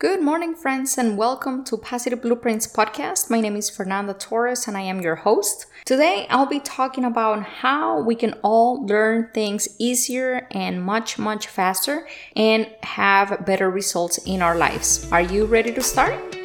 Good morning, friends, and welcome to Positive Blueprints podcast. My name is Fernanda Torres, and I am your host. Today, I'll be talking about how we can all learn things easier and much, much faster and have better results in our lives. Are you ready to start?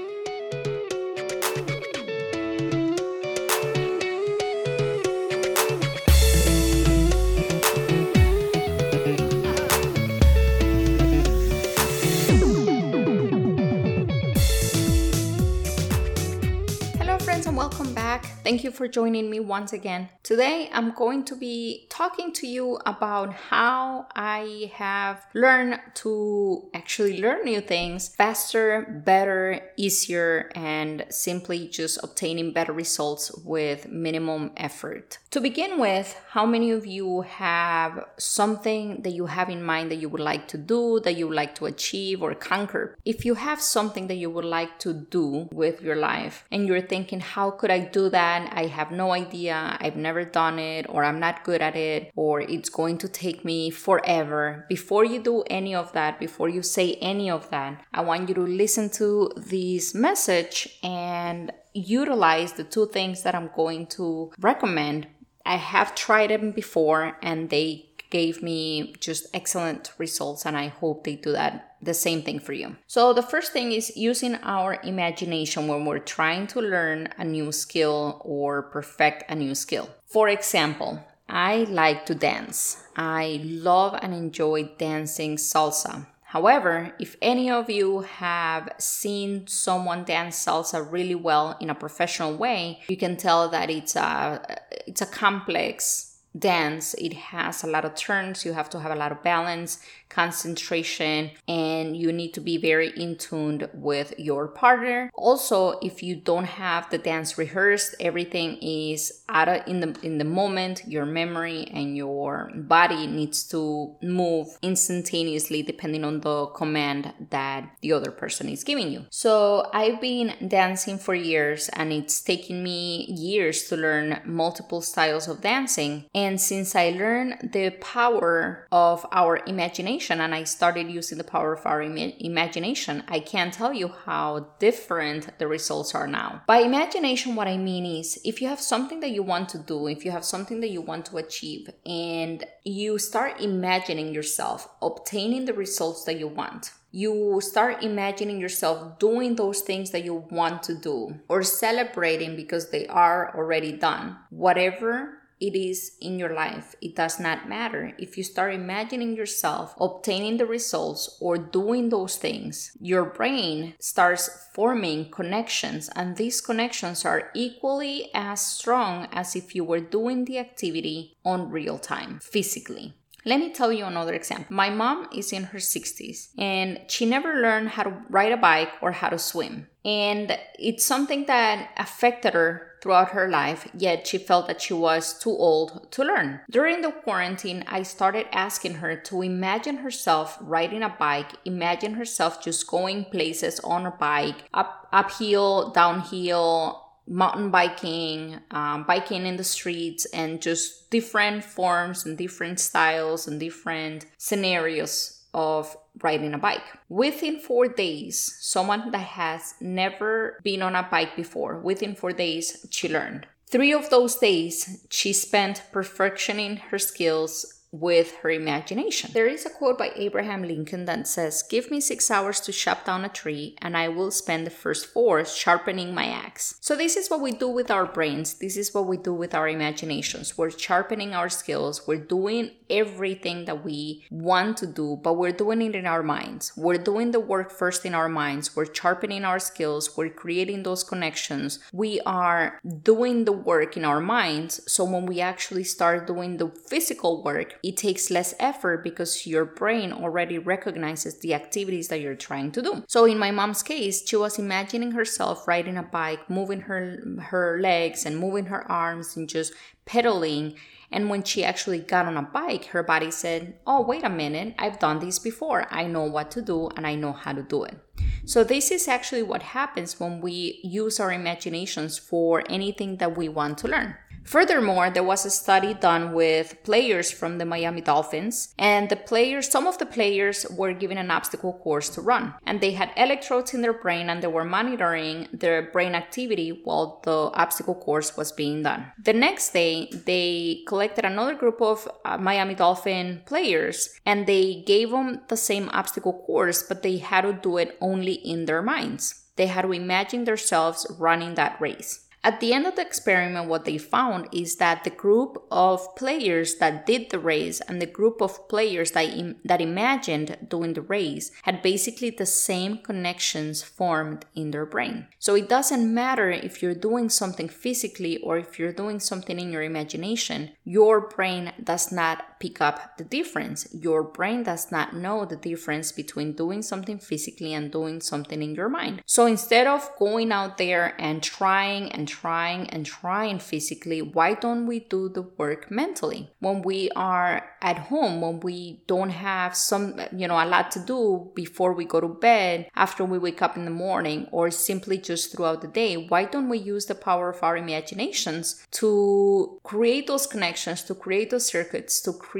Thank you for joining me once again. Today, I'm going to be talking to you about how I have learned to actually learn new things faster, better, easier, and simply just obtaining better results with minimum effort. To begin with, how many of you have something that you have in mind that you would like to do, that you would like to achieve or conquer? If you have something that you would like to do with your life and you're thinking, how could I do that? I have no idea, I've never done it, or I'm not good at it, or it's going to take me forever. Before you do any of that, before you say any of that, I want you to listen to this message and utilize the two things that I'm going to recommend. I have tried them before and they gave me just excellent results and I hope they do that the same thing for you. So the first thing is using our imagination when we're trying to learn a new skill or perfect a new skill. For example, I like to dance. I love and enjoy dancing salsa. However, if any of you have seen someone dance salsa really well in a professional way, you can tell that it's a it's a complex dance it has a lot of turns you have to have a lot of balance concentration and you need to be very in tuned with your partner. Also if you don't have the dance rehearsed everything is out of in the in the moment your memory and your body needs to move instantaneously depending on the command that the other person is giving you. So i've been dancing for years and it's taken me years to learn multiple styles of dancing. And since i learned the power of our imagination imagination and I started using the power of our Im- imagination, I can't tell you how different the results are now. By imagination, what I mean is if you have something that you want to do, if you have something that you want to achieve, and you start imagining yourself obtaining the results that you want, you start imagining yourself doing those things that you want to do or celebrating because they are already done. Whatever it is in your life. It does not matter. If you start imagining yourself obtaining the results or doing those things, your brain starts forming connections, and these connections are equally as strong as if you were doing the activity on real time physically. Let me tell you another example. My mom is in her 60s and she never learned how to ride a bike or how to swim. And it's something that affected her throughout her life, yet she felt that she was too old to learn. During the quarantine, I started asking her to imagine herself riding a bike, imagine herself just going places on a bike, up uphill, downhill, mountain biking, um, biking in the streets, and just different forms and different styles and different scenarios of riding a bike. Within four days, someone that has never been on a bike before, within four days, she learned. Three of those days, she spent perfectioning her skills with her imagination. There is a quote by Abraham Lincoln that says, Give me six hours to chop down a tree, and I will spend the first four sharpening my axe. So, this is what we do with our brains. This is what we do with our imaginations. We're sharpening our skills. We're doing everything that we want to do, but we're doing it in our minds. We're doing the work first in our minds. We're sharpening our skills. We're creating those connections. We are doing the work in our minds. So, when we actually start doing the physical work, it takes less effort because your brain already recognizes the activities that you're trying to do. So in my mom's case, she was imagining herself riding a bike, moving her her legs and moving her arms and just pedaling. And when she actually got on a bike, her body said, Oh, wait a minute, I've done this before. I know what to do and I know how to do it. So, this is actually what happens when we use our imaginations for anything that we want to learn. Furthermore, there was a study done with players from the Miami Dolphins, and the players, some of the players were given an obstacle course to run, and they had electrodes in their brain and they were monitoring their brain activity while the obstacle course was being done. The next day, they collected another group of uh, Miami Dolphin players and they gave them the same obstacle course, but they had to do it only in their minds. They had to imagine themselves running that race. At the end of the experiment, what they found is that the group of players that did the race and the group of players that, Im- that imagined doing the race had basically the same connections formed in their brain. So it doesn't matter if you're doing something physically or if you're doing something in your imagination, your brain does not pick up the difference. Your brain does not know the difference between doing something physically and doing something in your mind. So instead of going out there and trying and trying and trying physically, why don't we do the work mentally? When we are at home, when we don't have some, you know, a lot to do before we go to bed, after we wake up in the morning, or simply just throughout the day, why don't we use the power of our imaginations to create those connections, to create those circuits, to create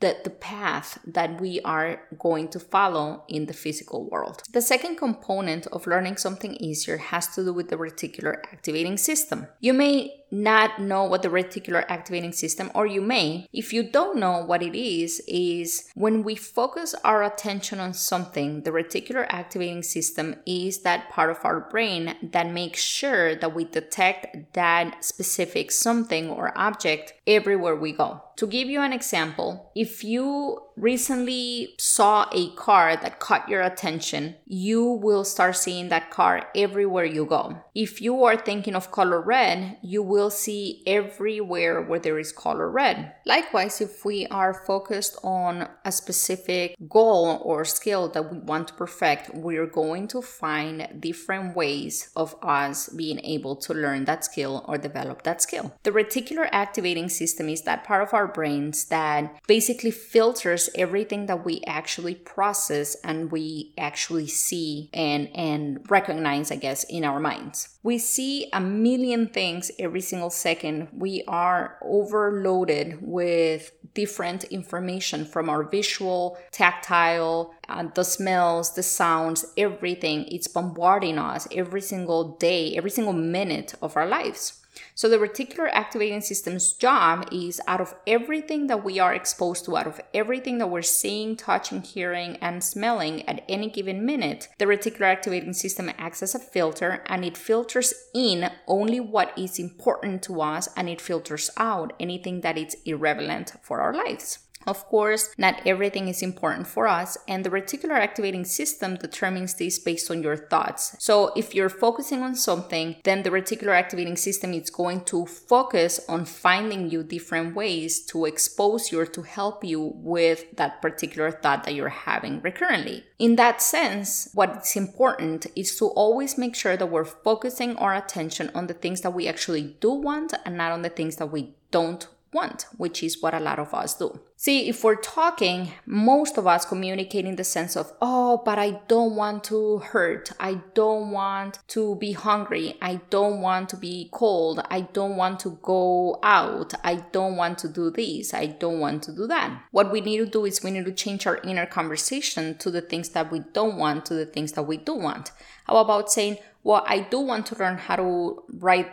the, the path that we are going to follow in the physical world? The second component of learning something easier has to do with the reticular activating system. You may not know what the reticular activating system or you may if you don't know what it is is when we focus our attention on something the reticular activating system is that part of our brain that makes sure that we detect that specific something or object everywhere we go. To give you an example if you recently saw a car that caught your attention you will start seeing that car everywhere you go. If you are thinking of color red you will will see everywhere where there is color red. Likewise, if we are focused on a specific goal or skill that we want to perfect, we're going to find different ways of us being able to learn that skill or develop that skill. The reticular activating system is that part of our brains that basically filters everything that we actually process and we actually see and and recognize, I guess, in our minds. We see a million things every single second. We are overloaded with different information from our visual, tactile, uh, the smells, the sounds, everything. It's bombarding us every single day, every single minute of our lives. So the reticular activating system's job is out of everything that we are exposed to, out of everything that we're seeing, touching, hearing, and smelling at any given minute, the reticular activating system acts as a filter and it filters in only what is important to us and it filters out anything that is irrelevant for our lives. Of course, not everything is important for us, and the reticular activating system determines this based on your thoughts. So, if you're focusing on something, then the reticular activating system is going to focus on finding you different ways to expose you or to help you with that particular thought that you're having recurrently. In that sense, what's important is to always make sure that we're focusing our attention on the things that we actually do want and not on the things that we don't want, which is what a lot of us do. See, if we're talking, most of us communicate in the sense of, oh, but I don't want to hurt. I don't want to be hungry. I don't want to be cold. I don't want to go out. I don't want to do this. I don't want to do that. What we need to do is we need to change our inner conversation to the things that we don't want to the things that we do want. How about saying, well, I do want to learn how to ride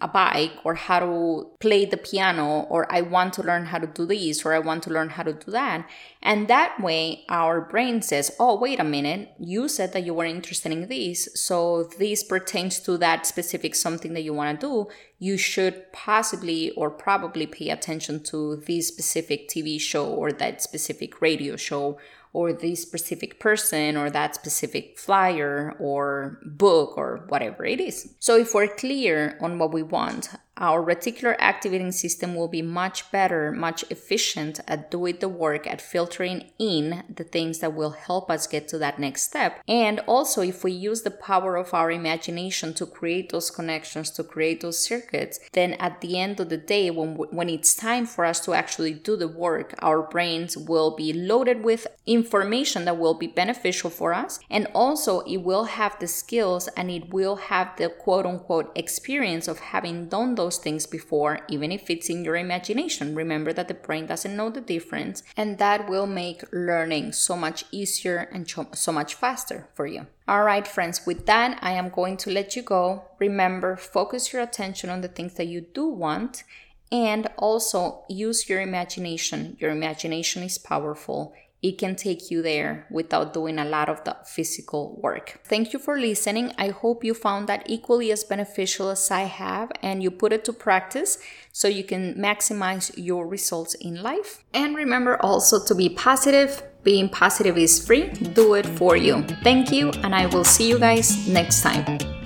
a bike or how to play the piano, or I want to learn how to do this, or I want to learn how to do that. And that way, our brain says, Oh, wait a minute, you said that you were interested in this. So this pertains to that specific something that you want to do. You should possibly or probably pay attention to this specific TV show or that specific radio show or this specific person or that specific flyer or book or whatever it is. So, if we're clear on what we want, our reticular activating system will be much better, much efficient at doing the work at filtering in the things that will help us get to that next step. And also, if we use the power of our imagination to create those connections, to create those circuits, then at the end of the day, when, when it's time for us to actually do the work, our brains will be loaded with information that will be beneficial for us. And also, it will have the skills and it will have the quote unquote experience of having done those those things before, even if it's in your imagination. Remember that the brain doesn't know the difference, and that will make learning so much easier and so much faster for you. All right, friends, with that, I am going to let you go. Remember, focus your attention on the things that you do want and also use your imagination. Your imagination is powerful it can take you there without doing a lot of the physical work. Thank you for listening. I hope you found that equally as beneficial as I have and you put it to practice so you can maximize your results in life. And remember also to be positive. Being positive is free. Do it for you. Thank you, and I will see you guys next time.